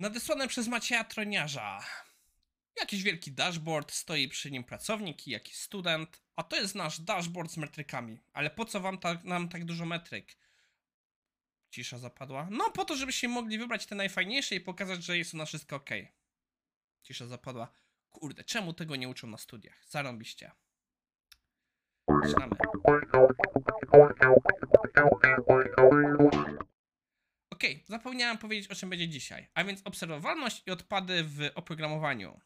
Nadesłane przez Macieja Troniarza. Jakiś wielki dashboard, stoi przy nim pracownik i jakiś student, a to jest nasz dashboard z metrykami. Ale po co wam tak, nam tak dużo metryk? Cisza zapadła. No po to, żebyście mogli wybrać te najfajniejsze i pokazać, że jest u nas wszystko ok. Cisza zapadła. Kurde, czemu tego nie uczą na studiach? Zarąbiście. Zaczynamy. Okej, zapomniałem powiedzieć o czym będzie dzisiaj, a więc obserwowalność i odpady w oprogramowaniu.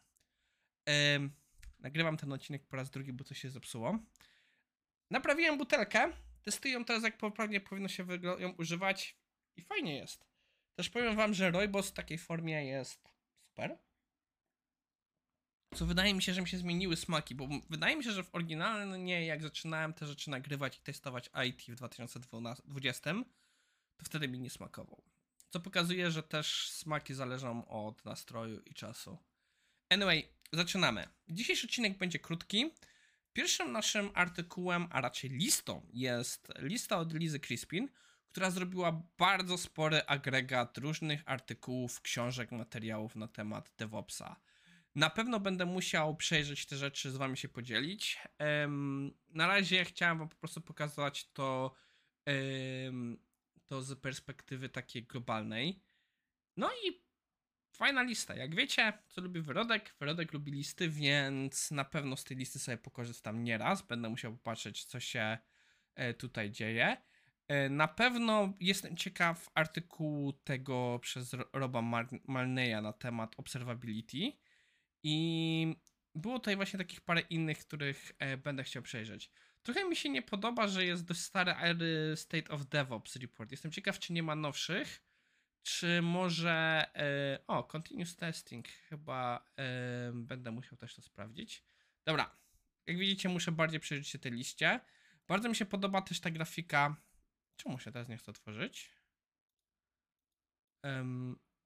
Nagrywam ten odcinek po raz drugi, bo coś się zepsuło. Naprawiłem butelkę, testuję teraz jak poprawnie powinno się ją używać i fajnie jest. Też powiem wam, że Roybos w takiej formie jest super. Co wydaje mi się, że mi się zmieniły smaki, bo wydaje mi się, że w oryginalnie jak zaczynałem te rzeczy nagrywać i testować IT w 2020, to wtedy mi nie smakował. Co pokazuje, że też smaki zależą od nastroju i czasu. Anyway, zaczynamy. Dzisiejszy odcinek będzie krótki. Pierwszym naszym artykułem, a raczej listą, jest lista od Lizy Crispin, która zrobiła bardzo spory agregat różnych artykułów, książek, materiałów na temat DevOpsa. Na pewno będę musiał przejrzeć te rzeczy, z wami się podzielić. Na razie chciałem wam po prostu pokazać to, to z perspektywy takiej globalnej. No i fajna lista. Jak wiecie, co lubi Wyrodek? Wyrodek lubi listy, więc na pewno z tej listy sobie pokorzystam nieraz. Będę musiał popatrzeć, co się e, tutaj dzieje. E, Na pewno jestem ciekaw artykułu tego przez Ro- Roba Malneya na temat observability. I było tutaj właśnie takich parę innych, których e, będę chciał przejrzeć. Trochę mi się nie podoba, że jest dość stary State of DevOps report. Jestem ciekaw, czy nie ma nowszych. Czy może. E, o, continuous testing. Chyba e, będę musiał też to sprawdzić. Dobra. Jak widzicie, muszę bardziej przejrzeć się tej liście. Bardzo mi się podoba też ta grafika. Czemu się teraz nie chce otworzyć?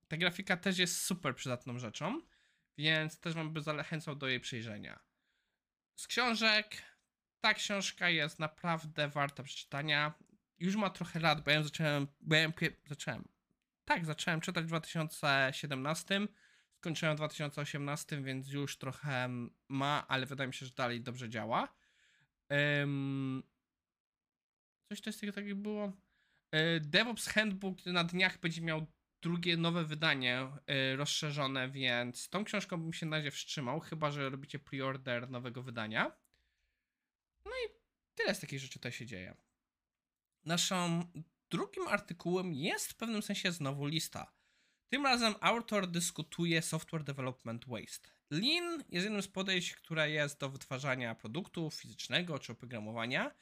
Ta grafika też jest super przydatną rzeczą, więc też wam by zachęcał do jej przejrzenia. Z książek, ta książka jest naprawdę warta przeczytania. Już ma trochę lat, bo ja zacząłem, bo ja zacząłem. Tak, zacząłem czytać w 2017, skończyłem w 2018, więc już trochę ma, ale wydaje mi się, że dalej dobrze działa. Em, coś też takiego takiego było. E, DevOps Handbook na dniach będzie miał drugie nowe wydanie e, rozszerzone, więc tą książką bym się na razie wstrzymał, chyba że robicie preorder nowego wydania. No i tyle z takich rzeczy tutaj się dzieje. Naszym drugim artykułem jest w pewnym sensie znowu lista. Tym razem autor dyskutuje software development waste. Lean jest jednym z podejść, które jest do wytwarzania produktu fizycznego czy oprogramowania.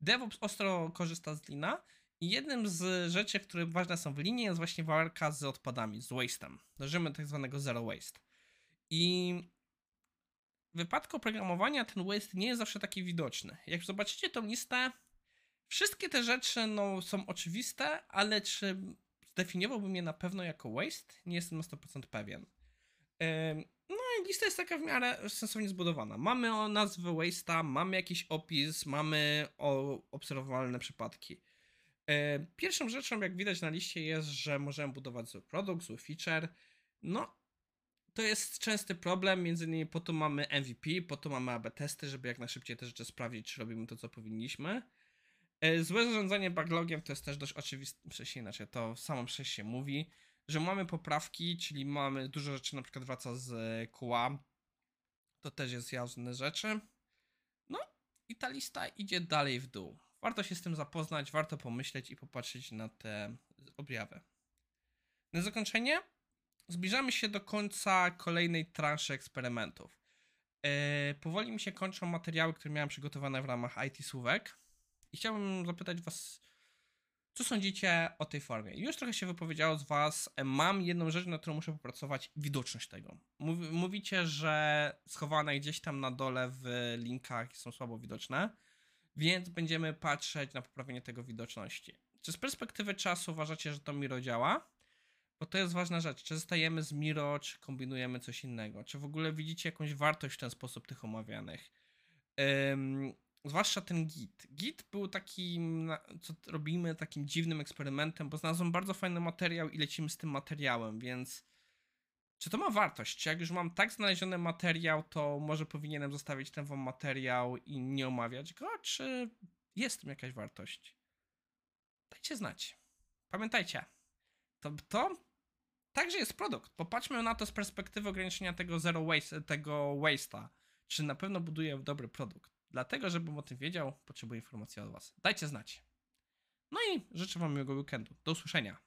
DevOps ostro korzysta z Leana i jednym z rzeczy, które ważne są w Leanie jest właśnie walka z odpadami, z waste'em. Dążymy tak zwanego zero waste. I w wypadku oprogramowania ten waste nie jest zawsze taki widoczny. Jak zobaczycie tą listę, wszystkie te rzeczy no, są oczywiste, ale czy zdefiniowałbym je na pewno jako waste? Nie jestem na 100% pewien. No i lista jest taka w miarę sensownie zbudowana. Mamy o nazwę waste'a, mamy jakiś opis, mamy o obserwowalne przypadki. Pierwszą rzeczą, jak widać na liście, jest, że możemy budować zły produkt, zły feature. No, to jest częsty problem, między innymi po to mamy MVP, po to mamy AB testy, żeby jak najszybciej te rzeczy sprawdzić, czy robimy to, co powinniśmy. E, Złe zarządzanie backlogiem to jest też dość oczywiste, przecież inaczej, to samo przez się mówi, że mamy poprawki, czyli mamy dużo rzeczy na przykład wraca z e, QA, to też jest jasne rzeczy. No i ta lista idzie dalej w dół. Warto się z tym zapoznać, warto pomyśleć i popatrzeć na te objawy. Na zakończenie zbliżamy się do końca kolejnej transzy eksperymentów. E, powoli mi się kończą materiały, które miałem przygotowane w ramach IT Słówek. I chciałbym zapytać Was, co sądzicie o tej formie? Już trochę się wypowiedziało z Was. E, Mam jedną rzecz, na którą muszę popracować: widoczność tego. Mówi- Mówicie, że schowane gdzieś tam na dole w linkach są słabo widoczne, więc będziemy patrzeć na poprawienie tego widoczności. Czy z perspektywy czasu uważacie, że to Miro działa? Bo to jest ważna rzecz. Czy zostajemy z Miro, czy kombinujemy coś innego? Czy w ogóle widzicie jakąś wartość w ten sposób tych omawianych? Zwłaszcza ten Git. Git był takim, co robimy, takim dziwnym eksperymentem, bo znalazłem bardzo fajny materiał i lecimy z tym materiałem, więc Czy to ma wartość? Czy jak już mam tak znaleziony materiał, to może powinienem zostawić ten wam materiał i nie omawiać go? Czy jest w tym jakaś wartość? Dajcie znać. Pamiętajcie, to, to także jest produkt. Popatrzmy na to z perspektywy ograniczenia tego zero waste, tego waste'a. Czy na pewno buduję dobry produkt? Dlatego, żebym o tym wiedział, potrzebuję informacji od was. Dajcie znać. No i życzę wam miłego weekendu. Do usłyszenia.